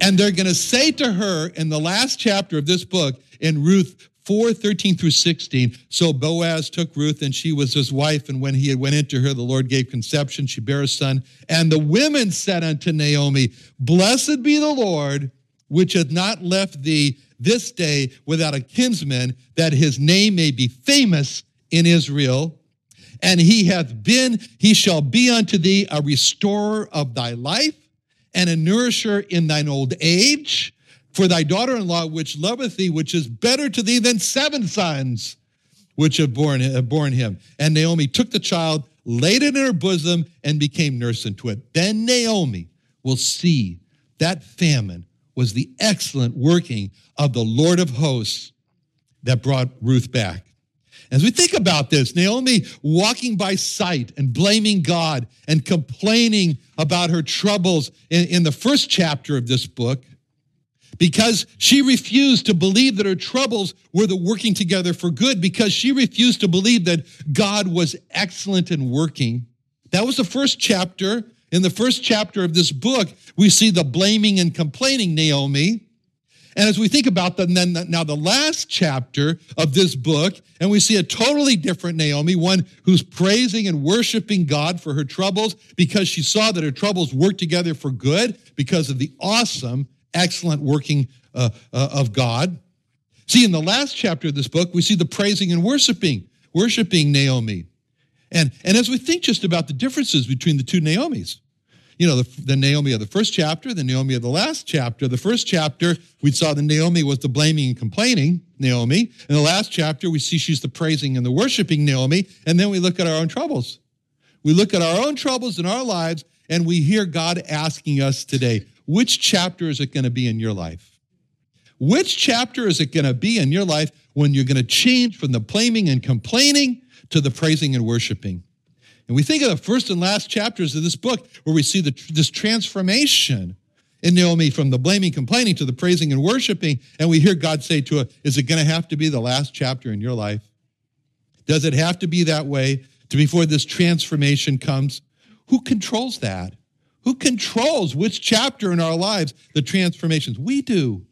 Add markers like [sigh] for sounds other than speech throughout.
And they're going to say to her in the last chapter of this book, in Ruth 4 13 through 16. So Boaz took Ruth, and she was his wife. And when he had went into her, the Lord gave conception. She bare a son. And the women said unto Naomi, Blessed be the Lord, which hath not left thee this day without a kinsman, that his name may be famous in Israel. And he hath been, he shall be unto thee a restorer of thy life and a nourisher in thine old age. For thy daughter in law, which loveth thee, which is better to thee than seven sons, which have borne, have borne him. And Naomi took the child, laid it in her bosom, and became nurse unto it. Then Naomi will see that famine was the excellent working of the Lord of hosts that brought Ruth back. As we think about this, Naomi walking by sight and blaming God and complaining about her troubles in, in, the first chapter of this book, because she refused to believe that her troubles were the working together for good, because she refused to believe that God was excellent in working. That was the first chapter. In the first chapter of this book, we see the blaming and complaining Naomi. And as we think about the, then now the last chapter of this book, and we see a totally different Naomi, one who's praising and worshiping God for her troubles because she saw that her troubles worked together for good because of the awesome, excellent working uh, uh, of God. See, in the last chapter of this book, we see the praising and worshiping, worshiping Naomi. And, and as we think just about the differences between the two Naomis, you know, the, the, Naomi of the first chapter, the Naomi of the last chapter. The first chapter, we saw the Naomi was the blaming and complaining Naomi. In the last chapter, we see she's the praising and the worshiping Naomi. And then we look at our own troubles. We look at our own troubles in our lives and we hear God asking us today, which chapter is it going to be in your life? Which chapter is it going to be in your life when you're going to change from the blaming and complaining to the praising and worshiping? And we think of the first and last chapters of this book where we see the, this transformation in Naomi from the blaming, complaining to the praising and worshiping. And we hear God say to her, Is it going to have to be the last chapter in your life? Does it have to be that way to before this transformation comes? Who controls that? Who controls which chapter in our lives the transformations? We do.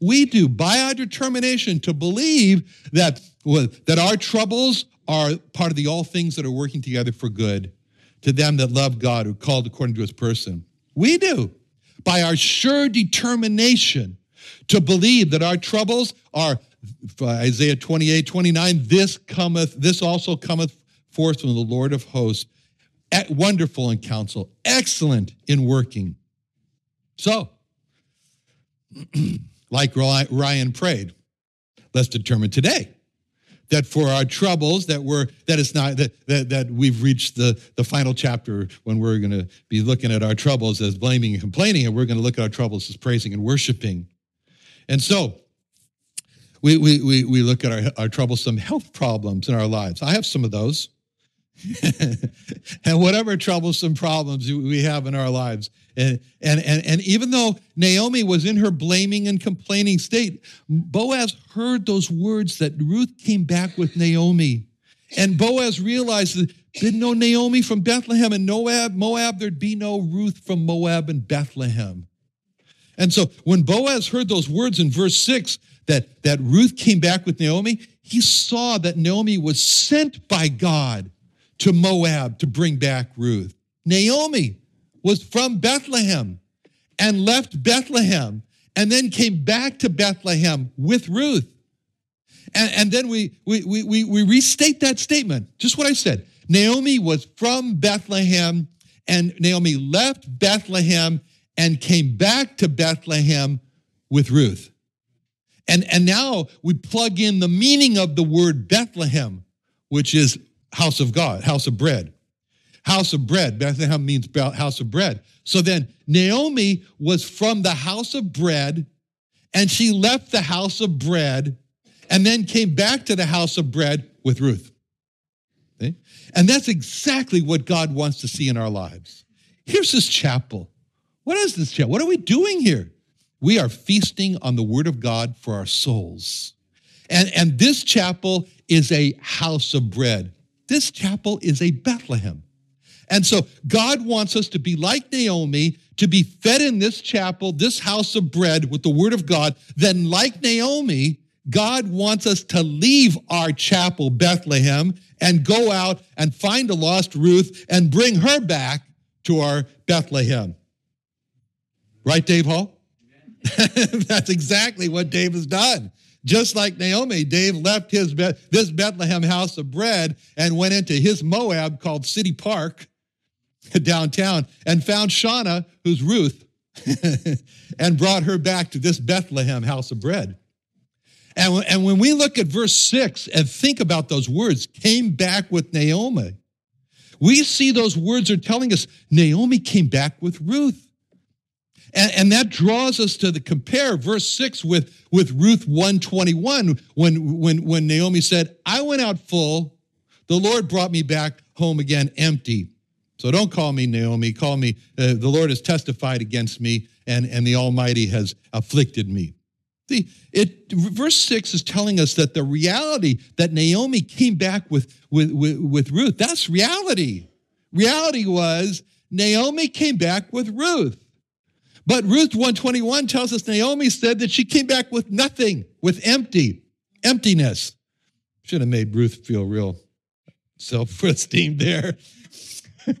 We do by our determination to believe that, that our troubles are part of the all things that are working together for good to them that love God who called according to his person. We do by our sure determination to believe that our troubles are uh, Isaiah 28, 29, this cometh, this also cometh forth from the Lord of hosts. Wonderful in counsel, excellent in working. So, [clears throat] like Ryan prayed, let's determine today that for our troubles that we're that it's not that that, that we've reached the the final chapter when we're going to be looking at our troubles as blaming and complaining and we're going to look at our troubles as praising and worshiping and so We, we, we, we look at our, our troublesome health problems in our lives. I have some of those. [laughs] and whatever troublesome problems we have in our lives. And, and, and, and even though Naomi was in her blaming and complaining state, Boaz heard those words that Ruth came back with Naomi. And Boaz realized that didn't know Naomi from Bethlehem and Moab, Moab, there'd be no Ruth from Moab and Bethlehem. And so when Boaz heard those words in verse 6 that, that Ruth came back with Naomi, he saw that Naomi was sent by God to Moab to bring back Ruth. Naomi was from Bethlehem and left Bethlehem and then came back to Bethlehem with Ruth. And, and then we, we, we, we restate that statement, just what I said. Naomi was from Bethlehem, and Naomi left Bethlehem and came back to Bethlehem with Ruth. And, and now we plug in the meaning of the word Bethlehem, which is house of God, house of bread. House of bread. Bethlehem means house of bread. So then Naomi was from the house of bread, and she left the house of bread and then came back to the house of bread with Ruth. See? And that's exactly what God wants to see in our lives. Here's this chapel. What is this chapel? What are we doing here? We are feasting on the word of God for our souls. And, and this chapel is a house of bread. This chapel is a Bethlehem. And so God wants us to be like Naomi, to be fed in this chapel, this house of bread with the word of God. Then, like Naomi, God wants us to leave our chapel, Bethlehem, and go out and find a lost Ruth and bring her back to our Bethlehem. Right, Dave Hall? [laughs] That's exactly what Dave has done. Just like Naomi, Dave left his this Bethlehem house of bread and went into his Moab called City Park downtown and found Shauna, who's Ruth, [laughs] and brought her back to this Bethlehem house of bread. And, and when we look at verse six and think about those words, came back with Naomi, we see those words are telling us Naomi came back with Ruth. And, and, that draws us to the compare verse 6 with, with Ruth 121 when, when, when Naomi said, I went out full, the Lord brought me back home again empty. So don't call me Naomi, call me, uh, the Lord has testified against me and, and the Almighty has afflicted me. See, it, verse 6 is telling us that the reality that Naomi came back with, with, with, with Ruth, that's reality. Reality was Naomi came back with Ruth. But Ruth 121 tells us Naomi said that she came back with nothing, with empty, emptiness. Should have made Ruth feel real self-esteem there. [laughs]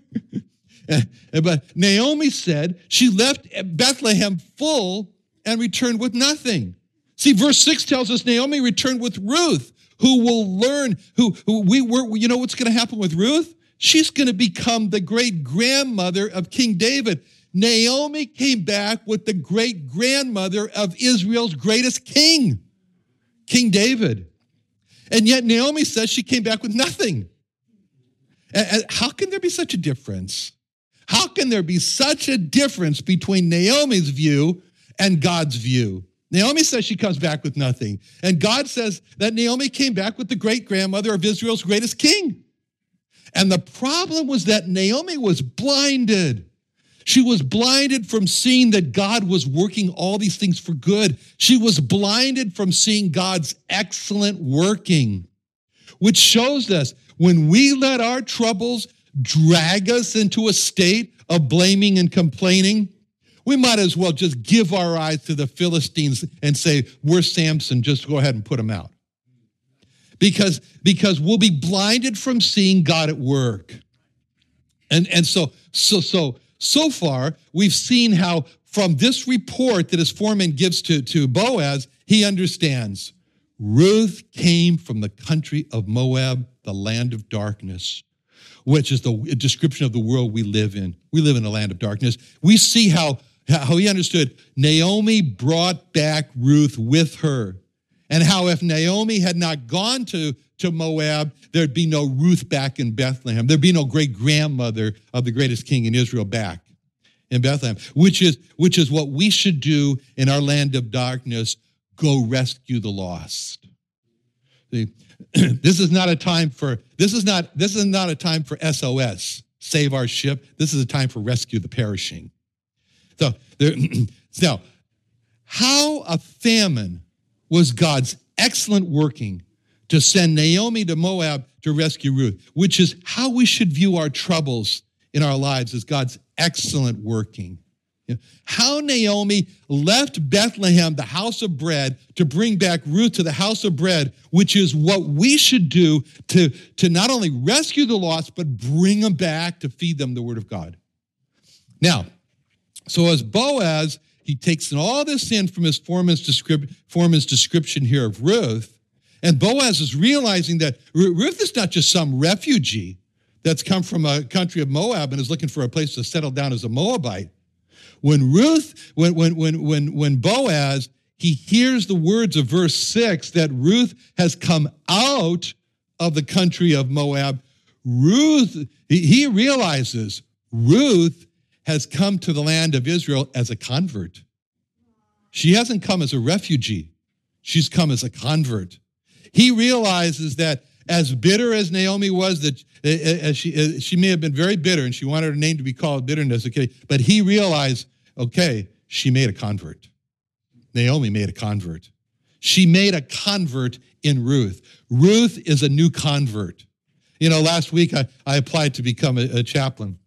Eh, but Naomi said she left Bethlehem full and returned with nothing. See, verse 6 tells us Naomi returned with Ruth, who will learn, who, who we were, you know what's going to happen with Ruth? She's going to become the great grandmother of King David. Naomi came back with the great grandmother of Israel's greatest king, King David. And yet Naomi says she came back with nothing. How can there be such a difference? How can there be such a difference between Naomi's view and God's view? Naomi says she comes back with nothing. And God says that Naomi came back with the great grandmother of Israel's greatest king. And the problem was that Naomi was blinded. She was blinded from seeing that God was working all these things for good. She was blinded from seeing God's excellent working, which shows us when we let our troubles drag us into a state of blaming and complaining, we might as well just give our eyes to the Philistines and say, We're Samson, just go ahead and put them out. Because, because we'll be blinded from seeing God at work. And, and so, so, so so far, we've seen how from this report that his foreman gives to, to Boaz, he understands Ruth came from the country of Moab, the land of darkness, which is the description of the world we live in. We live in a land of darkness. We see how, how he understood Naomi brought back Ruth with her, and how if Naomi had not gone to, to Moab, there'd be no Ruth back in Bethlehem. There'd be no great grandmother of the greatest king in Israel back in Bethlehem, which is, which is what we should do in our land of darkness. Go rescue the lost. See, [clears throat] this is not a time for this is not this is not a time for SOS, save our ship. This is a time for rescue the perishing. So there, [clears throat] now, how a famine was God's excellent working to send Naomi to Moab to rescue Ruth, which is how we should view our troubles in our lives as God's excellent working. How Naomi left Bethlehem, the house of bread, to bring back Ruth to the house of bread, which is what we should do to, to not only rescue the lost, but bring them back to feed them the word of God. Now, so as Boaz, he takes all this in from his foreman's, descrip- foreman's description here of Ruth, and Boaz is realizing that Ruth is not just some refugee that's come from a country of Moab and is looking for a place to settle down as a Moabite. When Ruth, when, when, when, when, when Boaz, he hears the words of verse six that Ruth has come out of the country of Moab, Ruth, he realizes Ruth has come to the land of Israel as a convert. She hasn't come as a refugee, she's come as a convert. He realizes that as bitter as Naomi was, that eh, eh, as she, eh, she may have been very bitter and she wanted her name to be called bitterness, okay, but he realized, okay, she made a convert. Naomi made a convert. She made a convert in Ruth. Ruth is a new convert. You know, last week I, I applied to become a, a chaplain,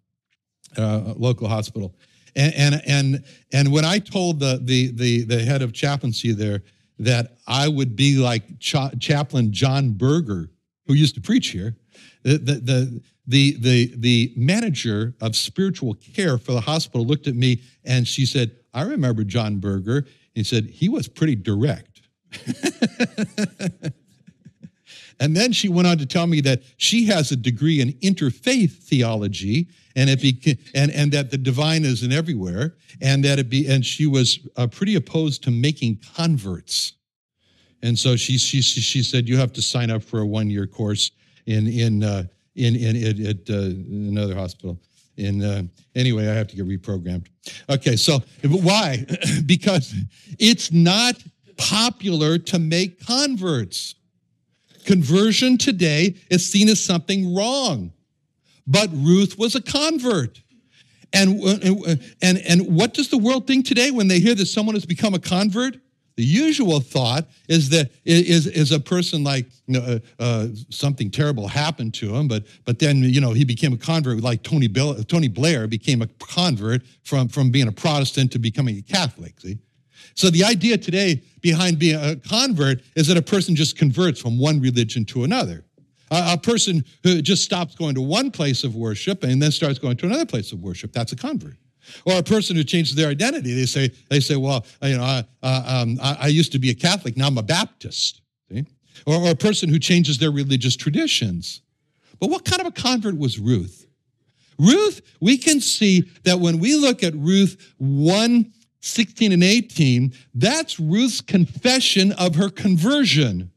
uh, a local hospital. And, and, and, and when I told the, the, the, the head of chaplaincy there that I would be like Cha- chaplain John Berger, who used to preach here, the, the, the, the, the manager of spiritual care for the hospital looked at me and she said, I remember John Berger. He said, he was pretty direct. [laughs] and then she went on to tell me that she has a degree in interfaith theology and it be, and, and that the divine is in everywhere and that it be and she was uh, pretty opposed to making converts and so she, she, she said, you have to sign up for a one year course in, in, uh, in, in, at uh, another hospital. In, uh, anyway, I have to get reprogrammed. Okay, so why? [clears throat] because it's not popular to make converts. Conversion today is seen as something wrong. But Ruth was a convert. And, and, and what does the world think today when they hear that someone has become a convert? The usual thought is that is, is a person like you know, uh, uh, something terrible happened to him, but but then you know he became a convert, like Tony Bill, Tony Blair became a convert from from being a Protestant to becoming a Catholic. See, so the idea today behind being a convert is that a person just converts from one religion to another. A, a person who just stops going to one place of worship and then starts going to another place of worship, that's a convert. Or a person who changes their identity, they say, they say, well, you know, I, uh, um, I, I, used to be a Catholic, now I'm a Baptist. See? Or, or a person who changes their religious traditions. But what kind of a convert was Ruth? Ruth, we can see that when we look at Ruth 1 16 and 18, that's Ruth's confession of her conversion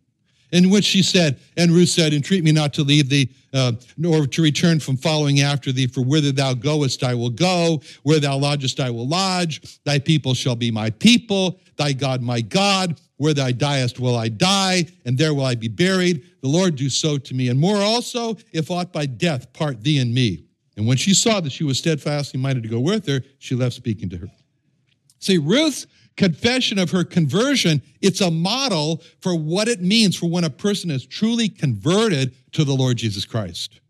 in which she said, and Ruth said, Entreat me not to leave thee, uh, nor to return from following after thee, for whither thou goest I will go, where thou lodgest I will lodge, thy people shall be my people, thy God my God, where thou diest will I die, and there will I be buried. The Lord do so to me, and more also, if aught by death part thee and me. And when she saw that she was steadfastly minded to go with her, she left speaking to her. See, Ruth's confession of her conversion, it's a model for what it means for when a person is truly converted to the Lord Jesus Christ.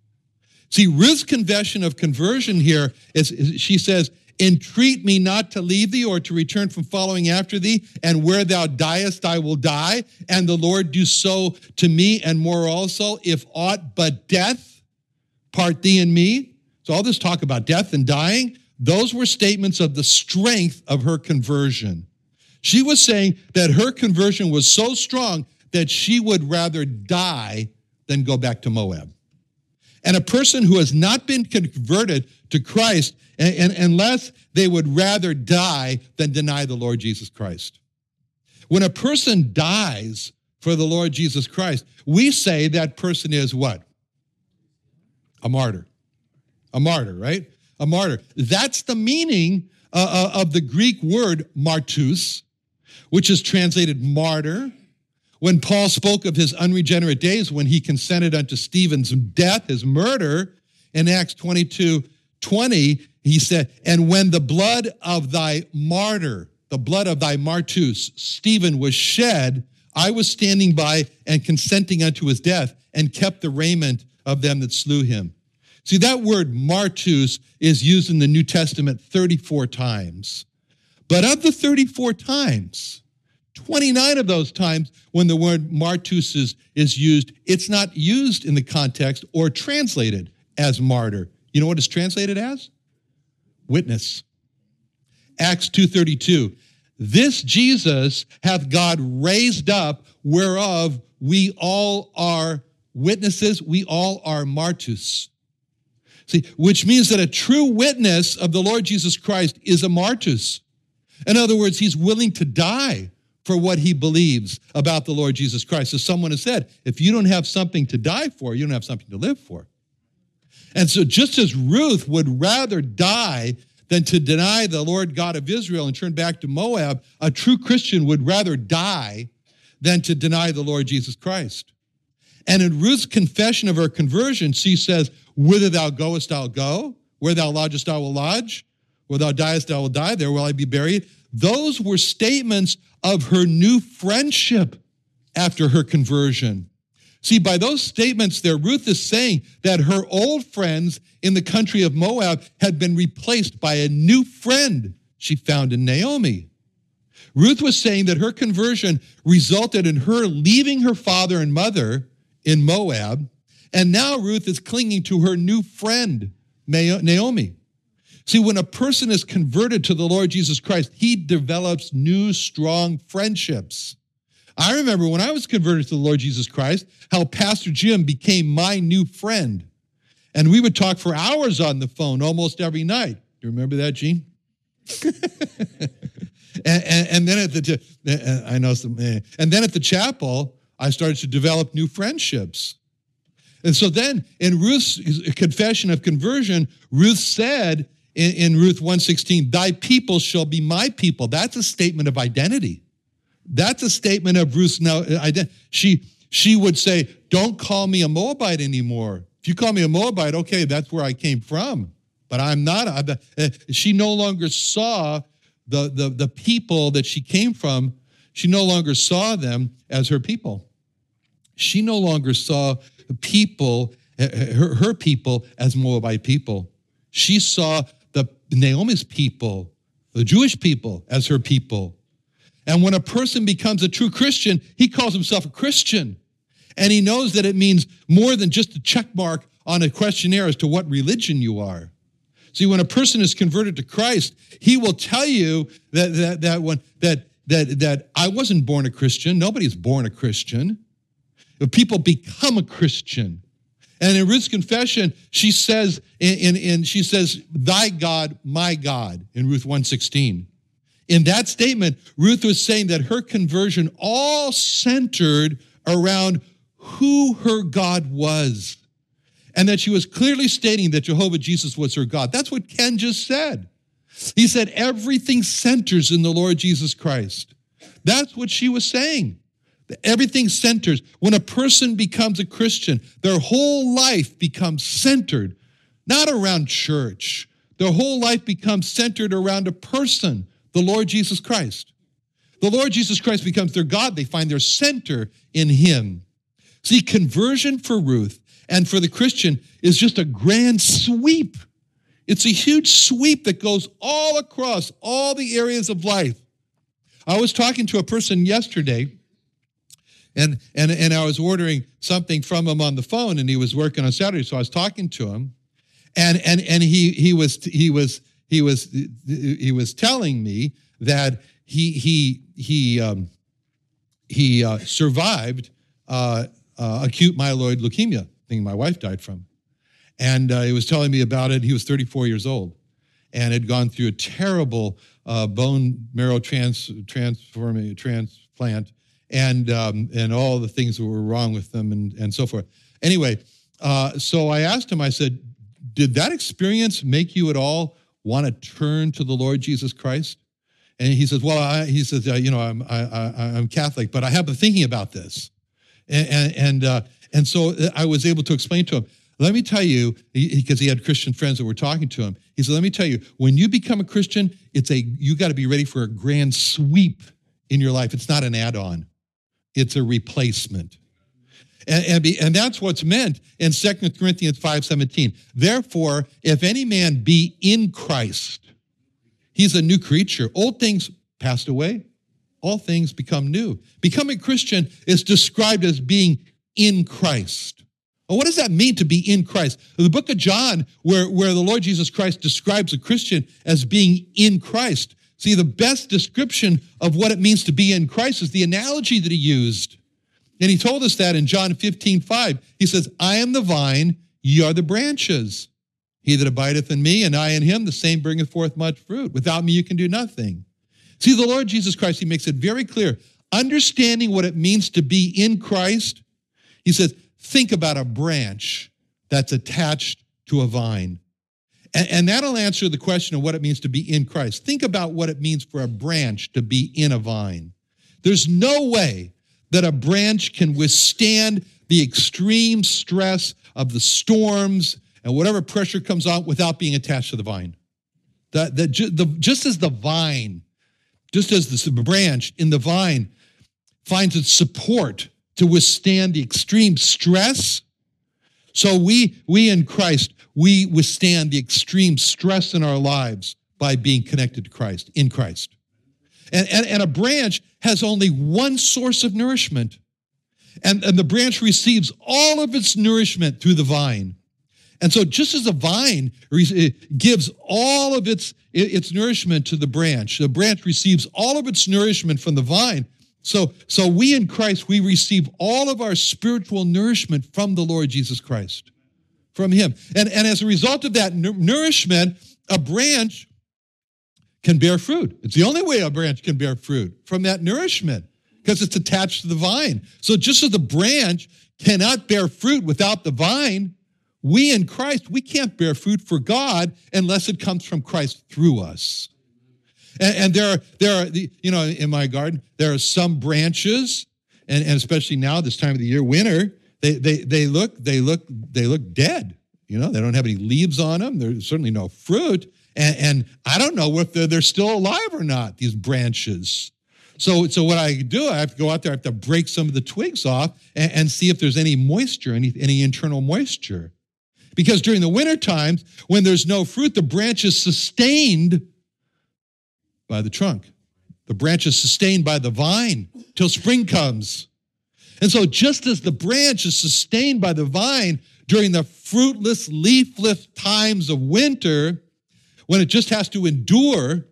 See, Ruth's confession of conversion here is, is, she says, Entreat me not to leave thee or to return from following after thee, and where thou diest, I will die, and the Lord do so to me, and more also, if aught but death part thee and me. So, all this talk about death and dying, those were statements of the strength of her conversion. She was saying that her conversion was so strong that she would rather die than go back to Moab. And a person who has not been converted to Christ, and, and, unless they would rather die than deny the Lord Jesus Christ. When a person dies for the Lord Jesus Christ, we say that person is what? A martyr. A martyr, right? A martyr. That's the meaning uh, uh of the Greek word martus, which is translated martyr. When Paul spoke of his unregenerate days, when he consented unto Stephen's death, his murder, in Acts 22 20, he said, And when the blood of thy martyr, the blood of thy martus, Stephen, was shed, I was standing by and consenting unto his death, and kept the raiment of them that slew him. See, that word martus is used in the New Testament 34 times. But of the 34 times, 29 of those times when the word martus is, is used, it's not used in the context or translated as martyr. You know what it's translated as? Witness. Acts 2:32. This Jesus hath God raised up, whereof we all are witnesses, we all are martus. See, which means that a true witness of the Lord Jesus Christ is a martus. In other words, he's willing to die for what he believes about the Lord Jesus Christ. As someone has said, if you don't have something to die for, you don't have something to live for. And so, just as Ruth would rather die than to deny the Lord God of Israel and turn back to Moab, a true Christian would rather die than to deny the Lord Jesus Christ. And in Ruth's confession of her conversion, she says, Whither thou goest, I'll go. Where thou lodgest, I will lodge. Where thou diest, I will die. There will I be buried. Those were statements of her new friendship after her conversion. See, by those statements there, Ruth is saying that her old friends in the country of Moab had been replaced by a new friend she found in Naomi. Ruth was saying that her conversion resulted in her leaving her father and mother in Moab, and now Ruth is clinging to her new friend, Naomi. See, when a person is converted to the Lord Jesus Christ, he develops new, strong friendships. I remember when I was converted to the Lord Jesus Christ, how Pastor Jim became my new friend. And we would talk for hours on the phone almost every night. Do you remember that, Gene? [laughs] and, and, and, then at the, I know some, eh. and then at the chapel, I started to develop new friendships. And so then in Ruth's confession of conversion, Ruth said in, in Ruth 116, thy people shall be my people. That's a statement of identity. That's a statement of Ruth's now. Uh, she, she would say, don't call me a Moabite anymore. If you call me a Moabite, okay, that's where I came from. But I'm not. I'm, uh, she no longer saw the, the, the people that she came from, she no longer saw them as her people. She no longer saw people, uh, uh, her, her people, as Moabite people. She saw Naomi's people, the Jewish people, as her people. And when a person becomes a true Christian, he calls himself a Christian. And he knows that it means more than just a check mark on a questionnaire as to what religion you are. See, when a person is converted to Christ, he will tell you that that that when that that that I wasn't born a Christian. Nobody's born a Christian. If people become a Christian. And in Ruth's confession, she says, in, in, she says, thy God, my God, in Ruth 116. In that statement, Ruth was saying that her conversion all centered around who her God was. And that she was clearly stating that Jehovah Jesus was her God. That's what Ken just said. He said everything centers in the Lord Jesus Christ. That's what she was saying. Everything centers. When a person becomes a Christian, their whole life becomes centered, not around church. Their whole life becomes centered around a person, the Lord Jesus Christ. The Lord Jesus Christ becomes their God. They find their center in Him. See, conversion for Ruth and for the Christian is just a grand sweep. It's a huge sweep that goes all across all the areas of life. I was talking to a person yesterday and, and, and I was ordering something from him on the phone and he was working on Saturday. So I was talking to him and, and, and he, he was, he was, he was, he was telling me that he, he, he, um, he uh, survived uh, uh, acute myeloid leukemia, thing my wife died from. And uh, he was telling me about it. He was 34 years old and had gone through a terrible uh, bone marrow trans, transforming, transplant and um, and all the things that were wrong with them and and so forth. Anyway, uh, so I asked him. I said, "Did that experience make you at all want to turn to the Lord Jesus Christ?" And he says, well, I, he says, uh, you know, I'm, I, I, I'm Catholic, but I have been thinking about this. And, and, and, uh, and so I was able to explain to him, let me tell you, because he, he had Christian friends that were talking to him. He said, let me tell you, when you become a Christian, it's a, you got to be ready for a grand sweep in your life. It's not an add-on. It's a replacement. And, and, be, and, that's what's meant in 2 Corinthians 5.17. Therefore, if any man be in Christ, he's a new creature. Old things passed away. All things become new. Becoming Christian is described as being in Christ. Well, what does that mean to be in Christ? The book of John, where, where the Lord Jesus Christ describes a Christian as being in Christ. See, the best description of what it means to be in Christ is the analogy that he used. And he told us that in John 15, 5. He says, I am the vine, ye are the branches. He that abideth in me, and I in him, the same bringeth forth much fruit. Without me, you can do nothing. See, the Lord Jesus Christ, he makes it very clear. Understanding what it means to be in Christ, he says, think about a branch that's attached to a vine. And, and that'll answer the question of what it means to be in Christ. Think about what it means for a branch to be in a vine. There's no way that a branch can withstand the extreme stress of the storms and whatever pressure comes out without being attached to the vine. That, that ju- the, just as the vine, just as the branch in the vine finds its support to withstand the extreme stress, so we, we in Christ, we withstand the extreme stress in our lives by being connected to Christ, in Christ. And, and, and a branch has only one source of nourishment. And, and the branch receives all of its nourishment through the vine. And so, just as a vine eh, gives all of its, its nourishment to the branch, the branch receives all of its nourishment from the vine. So, so we in Christ, we receive all of our spiritual nourishment from the Lord Jesus Christ, from Him. And, and as a result of that nourishment, a branch can bear fruit. It's the only way a branch can bear fruit from that nourishment because it's attached to the vine. So just as the branch cannot bear fruit without the vine, we in Christ, we can't bear fruit for God unless it comes from Christ through us. And, and there are, there are, you know, in my garden, there are some branches, and, and especially now, this time of the year, winter, they, they, they look, they look, they look dead. You know, they don't have any leaves on them. There's certainly no fruit. And, and I don't know if they're, they're still alive or not, these branches. So, so what I do, I have to go out there, I have to break some of the twigs off and, and see if there's any moisture, any, any internal moisture. Because during the winter times, when there's no fruit, the branch is sustained by the trunk. The branch is sustained by the vine till spring comes. And so, just as the branch is sustained by the vine during the fruitless, leafless times of winter, when it just has to endure.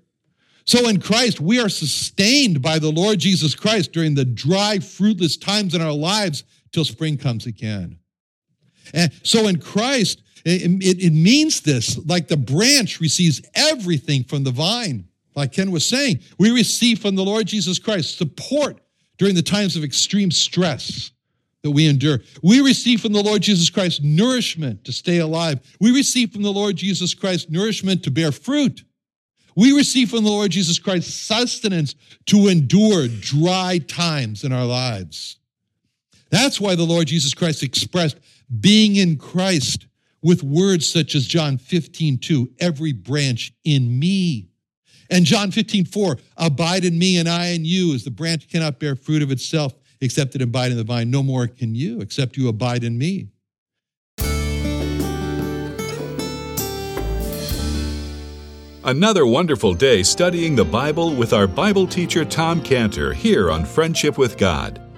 So in Christ, we are sustained by the Lord Jesus Christ during the dry, fruitless times in our lives till spring comes again. And so in Christ, it, it, it, means this like the branch receives everything from the vine. Like Ken was saying, we receive from the Lord Jesus Christ support during the times of extreme stress that we endure. We receive from the Lord Jesus Christ nourishment to stay alive. We receive from the Lord Jesus Christ nourishment to bear fruit. We receive from the Lord Jesus Christ sustenance to endure dry times in our lives. That's why the Lord Jesus Christ expressed being in Christ with words such as John 15, 2, every branch in me. And John 15, 4, abide in me and I in you, as the branch cannot bear fruit of itself except it abide in the vine. No more can you, except you abide in me. Another wonderful day studying the Bible with our Bible teacher Tom Cantor here on Friendship with God.